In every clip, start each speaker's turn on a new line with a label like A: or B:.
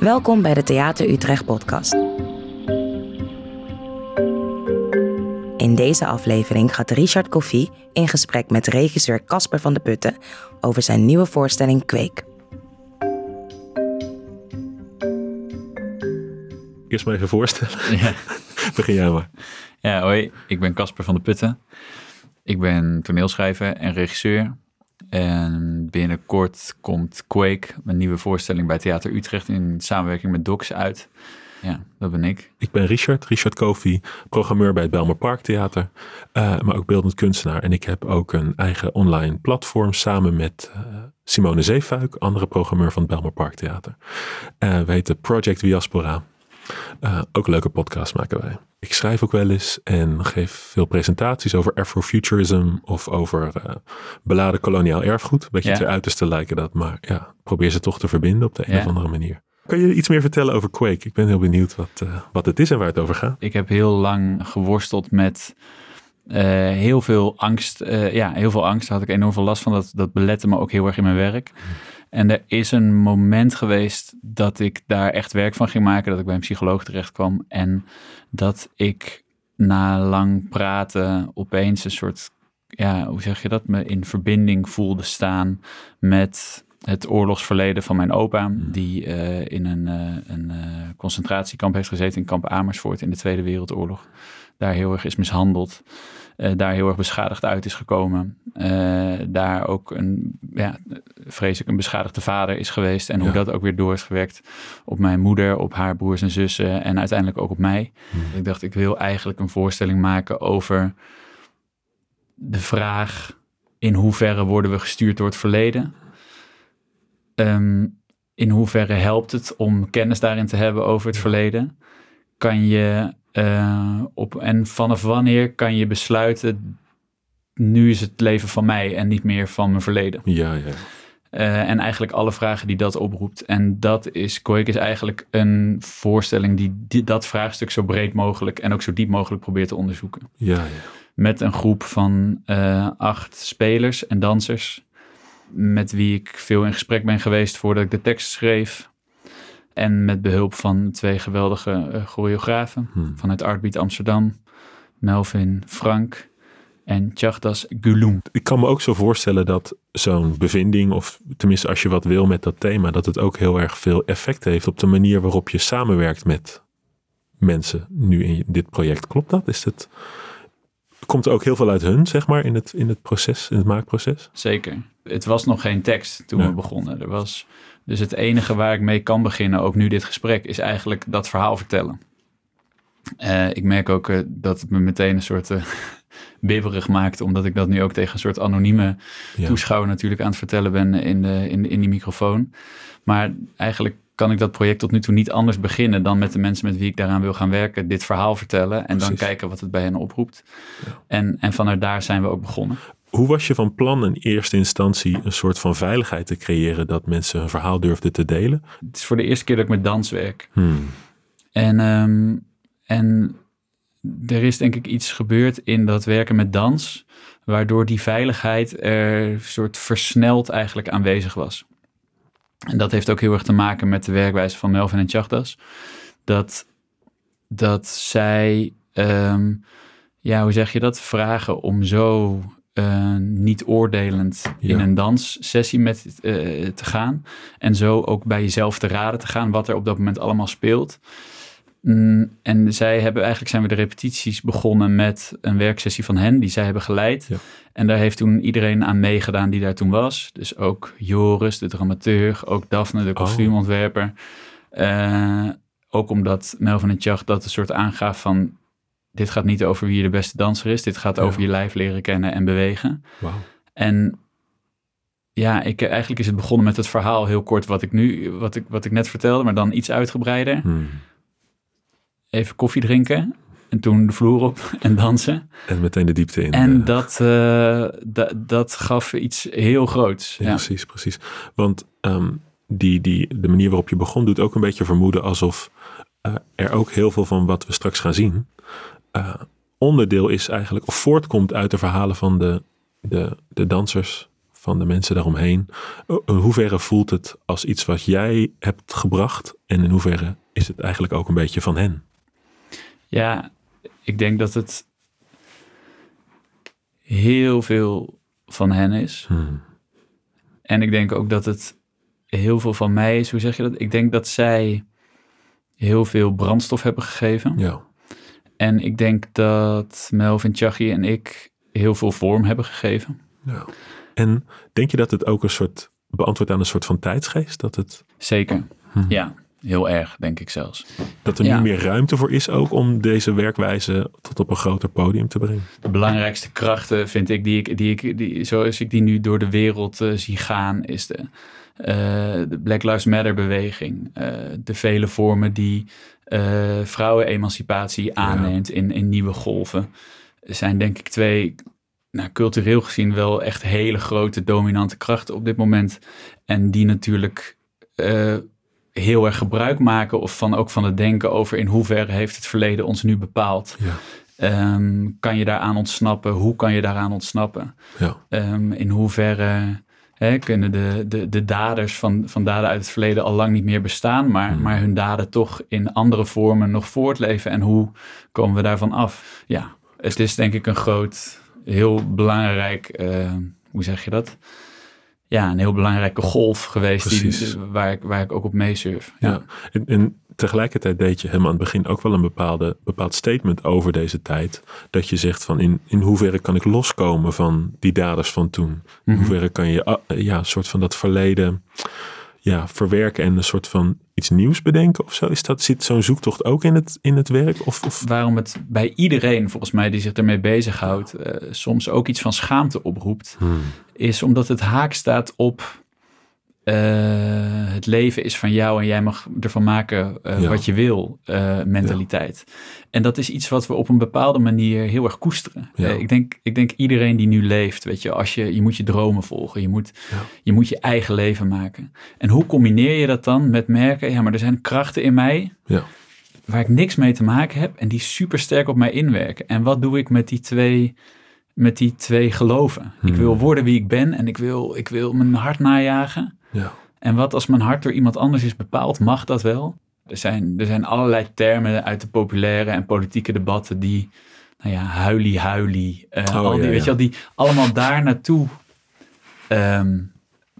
A: Welkom bij de Theater Utrecht podcast. In deze aflevering gaat Richard Koffie in gesprek met regisseur Casper van de Putten over zijn nieuwe voorstelling Kweek.
B: Eerst maar even voorstellen.
C: Ja.
B: Begin jij maar.
C: Ja, hoi. Ik ben Casper van de Putten. Ik ben toneelschrijver en regisseur. En binnenkort komt Quake, mijn nieuwe voorstelling bij Theater Utrecht in samenwerking met Docs uit. Ja, dat ben ik.
B: Ik ben Richard, Richard Kofi, programmeur bij het Belmer Park Theater, eh, maar ook beeldend kunstenaar. En ik heb ook een eigen online platform samen met eh, Simone Zeefuik, andere programmeur van het Belmer Park Theater. Eh we heten Project Diaspora. Ook een leuke podcast maken wij. Ik schrijf ook wel eens en geef veel presentaties over Afrofuturism of over eh, beladen koloniaal erfgoed. Beetje
C: Ja.
B: twee uiterste lijken dat, maar ja, probeer ze toch te verbinden op de een
C: Ja.
B: of andere manier. Kan je iets meer vertellen over Quake? Ik ben heel benieuwd wat, eh, wat het is en waar het over gaat.
C: Ik heb heel lang geworsteld met eh, heel veel angst. Ja, heel veel angst. Daar had ik enorm veel last van. Dat, dat belette me ook heel erg in mijn werk. En er is een moment geweest dat ik daar echt werk van ging maken. Dat ik bij een psycholoog terecht kwam. En dat ik na lang praten opeens een soort, ja, hoe zeg je dat? Me in verbinding voelde staan met het oorlogsverleden van mijn opa. Die eh, in een, eh, een eh, concentratiekamp heeft gezeten in kamp Amersfoort in de Tweede Wereldoorlog. Daar heel erg is mishandeld. Eh, daar heel erg beschadigd uit is gekomen. Eh, daar ook een, ja, vreselijk een beschadigde vader is geweest. En hoe dat ook weer door heeft gewerkt op mijn moeder, op haar broers en zussen en uiteindelijk ook op mij. Ik dacht, ik wil eigenlijk een voorstelling maken over de vraag in hoeverre worden we gestuurd door het verleden? Ehm, in hoeverre helpt het om kennis daarin te hebben over het verleden? Kan je eh, op en vanaf wanneer kan je besluiten nu is het leven van mij en niet meer van mijn verleden?
B: Ja, ja.
C: Eh, en eigenlijk alle vragen die dat oproept. En dat is, Koik is eigenlijk een voorstelling die, die dat vraagstuk zo breed mogelijk en ook zo diep mogelijk probeert te onderzoeken.
B: Ja, ja.
C: Met een groep van eh, acht spelers en dansers. Met wie ik veel in gesprek ben geweest voordat ik de tekst schreef. En met behulp van twee geweldige eh, choreografen
B: Hmm.
C: vanuit Artbeat Amsterdam. Melvin Frank en Chagdas Gulum.
B: Ik kan me ook zo voorstellen dat zo'n bevinding, of tenminste als je wat wil met dat thema, dat het ook heel erg veel effect heeft op de manier waarop je samenwerkt met mensen nu in dit project. Klopt dat? Is het, komt er ook heel veel uit hun, zeg maar, in het, in het proces, in het maakproces?
C: Zeker. Het was nog geen tekst toen we begonnen. Er was, dus het enige waar ik mee kan beginnen, ook nu dit gesprek, is eigenlijk dat verhaal vertellen. Eh, ik merk ook eh, dat het me meteen een soort eh, bibberig maakt, omdat ik dat nu ook tegen een soort anonieme
B: Ja.
C: toeschouwer natuurlijk aan het vertellen ben in, de, in, in die microfoon. Maar eigenlijk kan ik dat project tot nu toe niet anders beginnen dan met de mensen met wie ik daaraan wil gaan werken, dit verhaal vertellen en dan kijken wat het bij hen oproept.
B: Ja.
C: En, en vanuit daar zijn we ook begonnen.
B: Hoe was je van plan in eerste instantie een soort van veiligheid te creëren dat mensen hun verhaal durfden te delen?
C: Het is voor de eerste keer dat ik met dans werk.
B: Hmm.
C: En, ehm, en er is denk ik iets gebeurd in dat werken met dans, waardoor die veiligheid er soort versneld eigenlijk aanwezig was. En dat heeft ook heel erg te maken met de werkwijze van Melvin en Chagdas. Dat, dat zij, ehm, ja, hoe zeg je dat, vragen om zo eh, niet oordelend in een danssessie met eh, te gaan. En zo ook bij jezelf te raden te gaan wat er op dat moment allemaal speelt. Mm, en zij hebben eigenlijk zijn we de repetities begonnen met een werksessie van hen die zij hebben geleid.
B: Ja.
C: En daar heeft toen iedereen aan meegedaan die daar toen was. Dus ook Joris, de dramateur, ook Daphne, de kostuumontwerper. Eh, ook omdat Melvin en Tjach dat een soort aangaf van... dit gaat niet over wie de beste danser is. Dit gaat
B: Ja.
C: over je lijf leren kennen en bewegen. En ja, ik, eigenlijk is het begonnen met het verhaal heel kort wat ik nu, wat ik, wat ik net vertelde, maar dan iets uitgebreider.
B: Hmm.
C: Even koffie drinken en toen de vloer op en dansen.
B: En meteen de diepte in.
C: En
B: eh,
C: dat, eh, da- dat gaf iets heel groots.
B: Ja,
C: Ja,
B: precies, precies. Want ehm, die, die, de manier waarop je begon doet ook een beetje vermoeden alsof eh, er ook heel veel van wat we straks gaan zien eh, onderdeel is eigenlijk, of voortkomt uit de verhalen van de, de, de dansers van de mensen daaromheen. In hoeverre voelt het als iets wat jij hebt gebracht en in hoeverre is het eigenlijk ook een beetje van hen?
C: Ja, ik denk dat het heel veel van hen is.
B: Hmm.
C: En ik denk ook dat het heel veel van mij is. Hoe zeg je dat? Ik denk dat zij heel veel brandstof hebben gegeven.
B: Ja.
C: En ik denk dat Melvin, Chachi en ik heel veel vorm hebben gegeven.
B: ja. En denk je dat het ook een soort beantwoordt aan een soort van tijdsgeest? Dat, het,
C: Zeker.
B: Hmm.
C: Ja, heel erg, denk ik zelfs.
B: dat er
C: Ja.
B: nu meer ruimte voor is ook om deze werkwijze tot op een groter podium te brengen?
C: De belangrijkste krachten vind ik, die ik, die ik die, zoals ik die nu door de wereld eh, zie gaan, is de, eh, de Black Lives Matter beweging. eh, de vele vormen die eh vrouwenemancipatie aanneemt in, in nieuwe golven. zijn denk ik twee, nou, cultureel gezien wel echt hele grote dominante krachten op dit moment. En die natuurlijk eh, heel erg gebruik maken of van, ook van het denken over in hoeverre heeft het verleden ons nu bepaald.
B: Ja.
C: Ehm, kan je daaraan ontsnappen? Hoe kan je daaraan ontsnappen?
B: Ja.
C: Ehm, in hoeverre hè, kunnen de, de, de daders van, van daden uit het verleden al lang niet meer bestaan, maar,
B: Hmm.
C: maar hun daden toch in andere vormen nog voortleven? En hoe komen we daarvan af? Ja, het is denk ik een groot, heel belangrijk, eh, hoe zeg je dat? Ja, een heel belangrijke golf geweest die, waar, ik, waar ik ook op meesurf.
B: Ja. En, en tegelijkertijd deed je hem aan het begin ook wel een bepaalde, bepaald statement over deze tijd. Dat je zegt van in, in hoeverre kan ik loskomen van die daders van toen? In
C: Mhm.
B: hoeverre kan je ah, ja, een soort van dat verleden ja, verwerken en een soort van iets nieuws bedenken of zo? Is dat, zit zo'n zoektocht ook in het, in het werk? Of, of,
C: waarom het bij iedereen, volgens mij, die zich ermee bezighoudt, eh, soms ook iets van schaamte oproept,
B: Hmm.
C: is omdat het haak staat op eh, het leven is van jou en jij mag ervan maken eh,
B: Ja.
C: wat je wil, eh, mentaliteit. En dat is iets wat we op een bepaalde manier heel erg koesteren.
B: Ja.
C: Ik, denk, ik denk iedereen die nu leeft, weet je, als je, je moet je dromen volgen, je moet, je moet je eigen leven maken. En hoe combineer je dat dan met merken, ja, maar er zijn krachten in mij
B: Ja.
C: waar ik niks mee te maken heb en die super sterk op mij inwerken. En wat doe ik met die twee, met die twee geloven? Ik
B: Hmm.
C: wil worden wie ik ben en ik wil, ik wil mijn hart najagen.
B: Ja.
C: En wat als mijn hart door iemand anders is bepaald, mag dat wel? Er zijn, er zijn allerlei termen uit de populaire en politieke debatten die, nou ja, huilie huilie, eh,
B: Oh,
C: al die,
B: ja,
C: weet je wel, die allemaal daar naartoe ehm,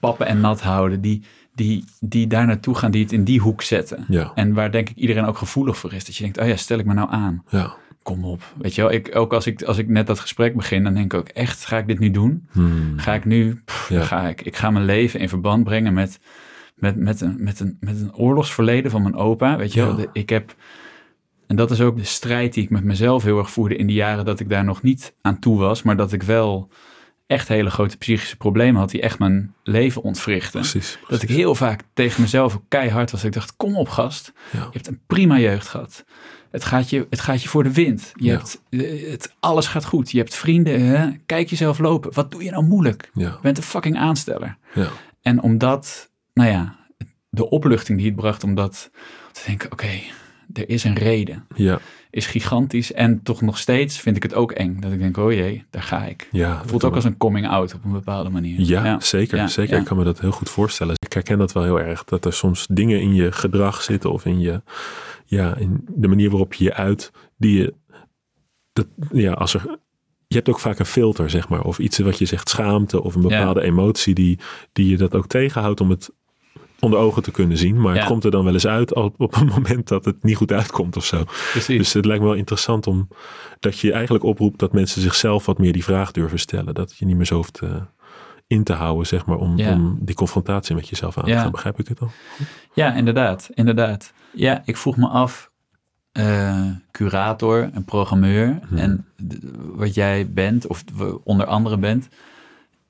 C: pappen en nat houden, die, die, die daar naartoe gaan, die het in die hoek zetten. En waar denk ik iedereen ook gevoelig voor is. Dat je denkt, oh ja, stel ik me nou aan.
B: Ja.
C: Kom op. Weet je wel, ik, ook als ik, als ik net dat gesprek begin, dan denk ik ook echt, ga ik dit nu doen?
B: Hmm.
C: Ga ik nu, pff,
B: Ja.
C: ga ik, ik ga mijn leven in verband brengen met, met, met, een, met, een, met een oorlogsverleden van mijn opa. Weet je wel. De- ik heb, en dat is ook de strijd die ik met mezelf heel erg voerde in die jaren dat ik daar nog niet aan toe was, maar dat ik wel echt hele grote psychische problemen had die echt mijn leven ontwrichten.
B: Precies.
C: Dat ik heel vaak tegen mezelf ook keihard was. Ik dacht, kom op gast,
B: Ja.
C: je hebt een prima jeugd gehad. Het gaat je, het gaat je voor de wind. Je
B: Ja.
C: hebt, eh, het, alles gaat goed. Je hebt vrienden. Hè? Kijk jezelf lopen. Wat doe je nou moeilijk?
B: Ja.
C: Je bent een fucking aansteller.
B: Ja.
C: En omdat, nou ja, de opluchting die het bracht om dat te denken, oké, er is een reden,
B: Ja.
C: Is gigantisch. En toch nog steeds vind ik het ook eng. Dat ik denk, oh jee, daar ga ik.
B: Ja.
C: Het voelt ook als een coming out op een bepaalde manier.
B: Ja, zeker.
C: Ja,
B: zeker.
C: ja.
B: Ik kan me dat heel goed voorstellen. Ik herken dat wel heel erg. Dat er soms dingen in je gedrag zitten of in je, ja, in de manier waarop je je uit, die je, dat, ja, als er, je hebt ook vaak een filter, zeg maar, of iets wat je zegt schaamte of een
C: Ja.
B: bepaalde emotie die, die je dat ook tegenhoudt om het onder ogen te kunnen zien. Maar
C: Ja.
B: het komt er dan wel eens uit op, op een moment dat het niet goed uitkomt of zo.
C: Precies.
B: Dus het lijkt me wel interessant om dat je eigenlijk oproept dat mensen zichzelf wat meer die vraag durven stellen. Dat je niet meer zo hoeft eh, in te houden, zeg maar, om,
C: Ja.
B: om die confrontatie met jezelf aan te
C: Ja.
B: gaan. Begrijp ik dit al?
C: Ja, inderdaad, inderdaad. Ja, ik vroeg me af, eh, curator en programmeur
B: Hmm.
C: en wat jij bent, of onder andere bent,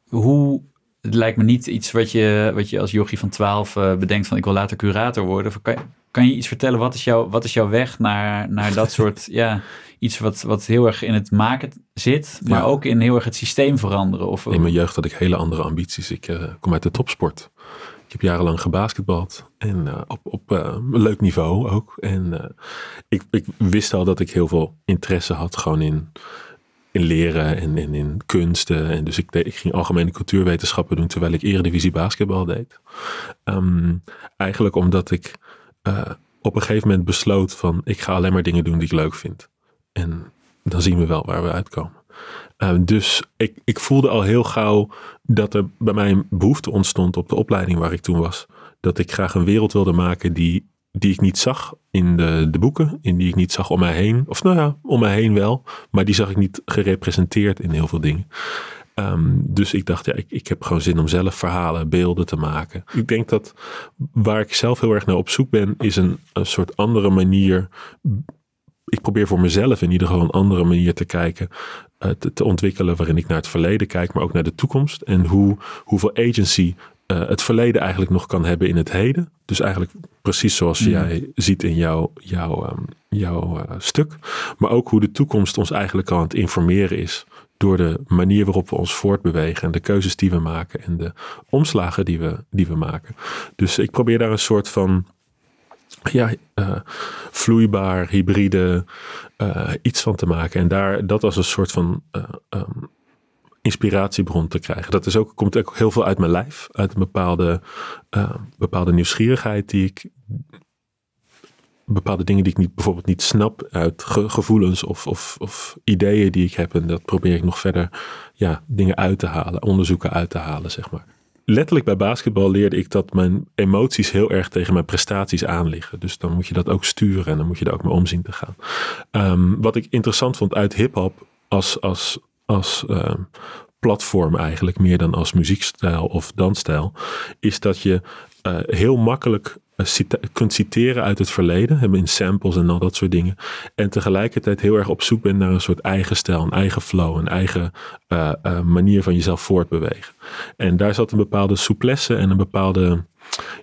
C: hoe, het lijkt me niet iets wat je, wat je als jochie van 12 eh, bedenkt van ik wil later curator worden. Kan, kan je iets vertellen, wat is, jouw wat is jouw weg naar, naar dat soort, ja, iets wat, wat heel erg in het maken zit, maar
B: Ja.
C: ook in heel erg het systeem veranderen? Of,
B: In mijn jeugd had ik hele andere ambities. Ik eh, kom uit de topsport. Ik heb jarenlang gebasketbald. En eh, op, op een leuk niveau ook. En ik, ik wist al dat ik heel veel interesse had gewoon in, in leren en, en in kunsten. En dus ik, ik ging algemene cultuurwetenschappen doen terwijl ik eredivisie basketbal deed. Ehm, eigenlijk omdat ik eh, op een gegeven moment besloot van ik ga alleen maar dingen doen die ik leuk vind. En dan zien we wel waar we uitkomen. Ehm, dus ik, ik voelde al heel gauw dat er bij mij een behoefte ontstond op de opleiding waar ik toen was. Dat ik graag een wereld wilde maken die, die ik niet zag in de, de boeken. In die ik niet zag om mij heen. Of nou ja, om mij heen wel. Maar die zag ik niet gerepresenteerd in heel veel dingen. Ehm, dus ik dacht, ja, ik, ik heb gewoon zin om zelf verhalen, beelden te maken. Ik denk dat waar ik zelf heel erg naar op zoek ben, is een, een soort andere manier ik probeer voor mezelf in ieder geval een andere manier te kijken, uh, te, te, ontwikkelen waarin ik naar het verleden kijk, maar ook naar de toekomst. En hoe, hoeveel agency uh, het verleden eigenlijk nog kan hebben in het heden. Dus eigenlijk precies zoals mm. jij ziet in jouw, jouw, um, jouw uh, stuk. Maar ook hoe de toekomst ons eigenlijk al aan het informeren is. Door de manier waarop we ons voortbewegen en de keuzes die we maken en de omslagen die we, die we maken. Dus ik probeer daar een soort van ja, uh, vloeibaar, hybride, uh, iets van te maken. En daar, dat als een soort van uh, um, inspiratiebron te krijgen. Dat is ook, komt ook heel veel uit mijn lijf. Uit een bepaalde, bepaalde nieuwsgierigheid die ik... Bepaalde dingen die ik niet, bijvoorbeeld niet snap uit ge gevoelens of, of, of ideeën die ik heb. En dat probeer ik nog verder ja, dingen uit te halen, onderzoeken uit te halen, zeg maar letterlijk bij basketbal leerde ik dat mijn emoties heel erg tegen mijn prestaties aanliggen. Dus dan moet je dat ook sturen en dan moet je er ook mee omzien te gaan. Um, wat ik interessant vond uit hip-hop als, als, als uh, platform eigenlijk, meer dan als muziekstijl of dansstijl, is dat je uh, heel makkelijk eh, kunt citeren uit het verleden, in samples en al dat soort dingen. En tegelijkertijd heel erg op zoek bent naar een soort eigen stijl, een eigen flow, een eigen uh, manier van jezelf voortbewegen. En daar zat een bepaalde souplesse en een bepaalde,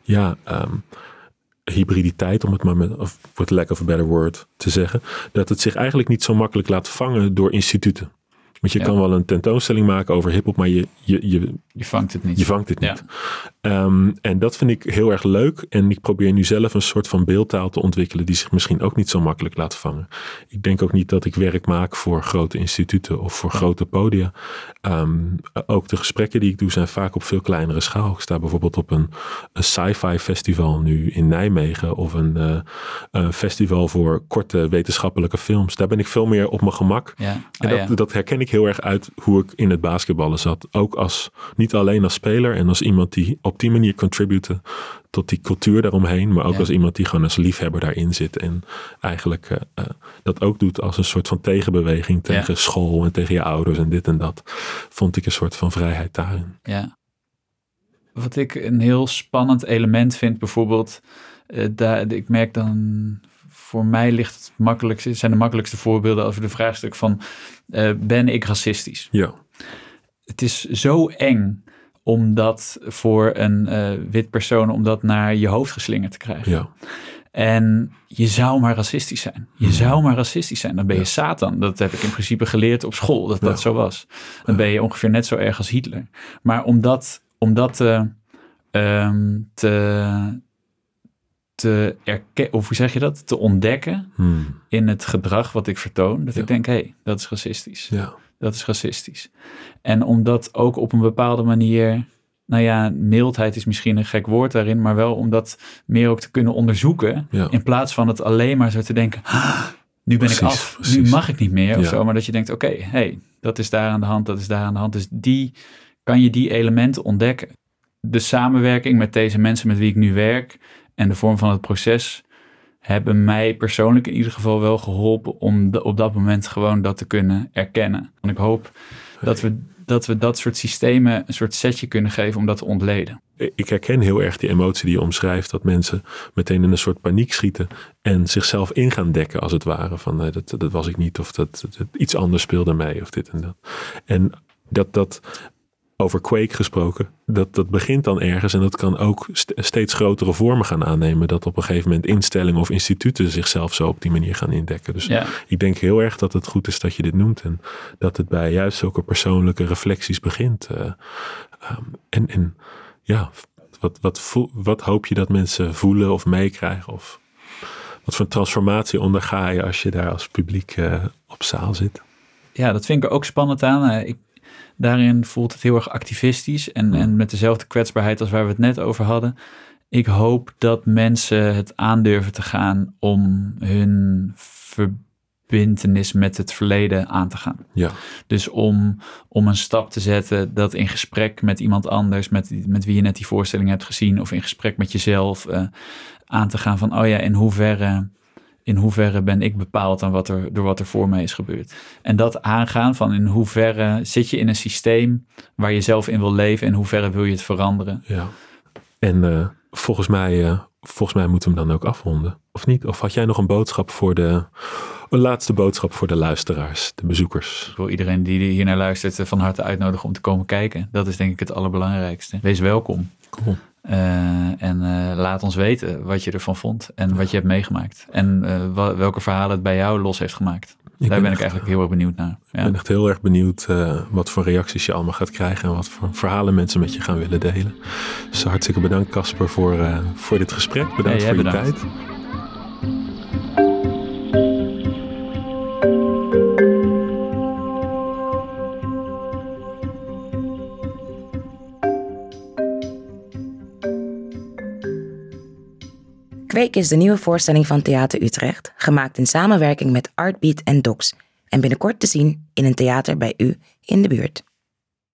B: ja, um, hybriditeit, om het maar met, of for lack of a better word te zeggen, dat het zich eigenlijk niet zo makkelijk laat vangen door instituten. Want je kan wel een tentoonstelling maken over hip-hop, maar je, je, je,
C: je vangt het niet.
B: Je vangt het niet. Um, en dat vind ik heel erg leuk. En ik probeer nu zelf een soort van beeldtaal te ontwikkelen die zich misschien ook niet zo makkelijk laat vangen. Ik denk ook niet dat ik werk maak voor grote instituten of voor grote podia. Um, ook de gesprekken die ik doe zijn vaak op veel kleinere schaal. Ik sta bijvoorbeeld op een, een sci-fi festival nu in Nijmegen of een, uh, een, festival voor korte wetenschappelijke films. Daar ben ik veel meer op mijn gemak.
C: Ja.
B: en dat, ja. dat herken ik heel erg uit hoe ik in het basketballen zat. Ook als, niet alleen als speler en als iemand die op die manier contributen tot die cultuur daaromheen. Maar ook ja. als iemand die gewoon als liefhebber daarin zit. En eigenlijk uh, uh, dat ook doet als een soort van tegenbeweging tegen ja. school en tegen je ouders en dit en dat. Vond ik een soort van vrijheid daarin.
C: Ja. Wat ik een heel spannend element vind, bijvoorbeeld, uh, daar, ik merk dan voor mij ligt het makkelijkste, zijn de makkelijkste voorbeelden over de vraagstuk van uh, ben ik racistisch?
B: Ja.
C: Het is zo eng om dat voor een uh, wit persoon, om dat naar je hoofd geslingerd te krijgen.
B: Ja.
C: En je zou maar racistisch zijn. Je mm. zou maar racistisch zijn. Dan ben je ja. Satan. Dat heb ik in principe geleerd op school, dat ja. dat zo was. Dan ben je ongeveer net zo erg als Hitler. Maar om dat, om dat te, um, te, te erkennen, of hoe zeg je dat? Te ontdekken
B: hmm.
C: in het gedrag wat ik vertoon. Dat ja. ik denk, hé, hey, dat is racistisch.
B: Ja.
C: Dat is racistisch. En om dat ook op een bepaalde manier, nou ja, mildheid is misschien een gek woord daarin, maar wel om dat meer ook te kunnen onderzoeken.
B: Ja.
C: In plaats van het alleen maar zo te denken, ah, nu ben
B: precies,
C: ik af,
B: precies.
C: nu mag ik niet meer of zo. Maar dat je denkt, oké, okay, hey, dat is daar aan de hand, dat is daar aan de hand. Dus die, kan je die elementen ontdekken. De samenwerking met deze mensen met wie ik nu werk en de vorm van het proces hebben mij persoonlijk in ieder geval wel geholpen om op dat moment gewoon dat te kunnen erkennen. En ik hoop dat we, dat we dat soort systemen een soort setje kunnen geven om dat te ontleden.
B: Ik herken heel erg die emotie die je omschrijft, dat mensen meteen in een soort paniek schieten en zichzelf in gaan dekken als het ware. Van nee, dat, dat was ik niet of dat, dat iets anders speelde mee of dit en dat. En dat, dat over Quake gesproken, dat, dat begint dan ergens en dat kan ook st steeds grotere vormen gaan aannemen. Dat op een gegeven moment instellingen of instituten zichzelf zo op die manier gaan indekken. Dus
C: ja.
B: ik denk heel erg dat het goed is dat je dit noemt en dat het bij juist zulke persoonlijke reflecties begint. Uh, um, en, en ja, wat, wat, wat hoop je dat mensen voelen of meekrijgen? Of wat voor transformatie onderga je als je daar als publiek uh, op zaal zit?
C: ja, dat vind ik er ook spannend aan. Eh, ik, daarin voelt het heel erg activistisch en, en met dezelfde kwetsbaarheid als waar we het net over hadden. Ik hoop dat mensen het aandurven te gaan om hun verbindenis met het verleden aan te gaan.
B: Ja.
C: Dus om, om een stap te zetten dat in gesprek met iemand anders, met, met wie je net die voorstelling hebt gezien, of in gesprek met jezelf, uh, aan te gaan van, oh ja, in hoeverre in hoeverre ben ik bepaald aan wat er, door wat er voor mij is gebeurd. En dat aangaan van in hoeverre zit je in een systeem waar je zelf in wil leven en in hoeverre wil je het veranderen.
B: Ja. En uh, volgens, mij, uh, volgens mij moeten we hem dan ook afronden, of niet? Of had jij nog een boodschap voor de, een laatste boodschap voor de luisteraars, de bezoekers?
C: Ik wil iedereen die hier naar luistert van harte uitnodigen om te komen kijken. Dat is denk ik het allerbelangrijkste. Wees welkom.
B: Cool.
C: Uh, en uh, laat ons weten wat je ervan vond en wat je hebt meegemaakt. En uh, welke verhalen het bij jou los heeft gemaakt. Ik Daar ben, ik eigenlijk heel erg benieuwd naar.
B: Ja. Ik ben echt heel erg benieuwd wat voor reacties je allemaal gaat krijgen en wat voor verhalen mensen met je gaan willen delen. Dus hartstikke bedankt Casper voor, voor dit gesprek. Bedankt hey, voor je bedankt. tijd.
A: Is de nieuwe voorstelling van Theater Utrecht, gemaakt in samenwerking met Artbeat en Docs en binnenkort te zien in een theater bij u in de buurt.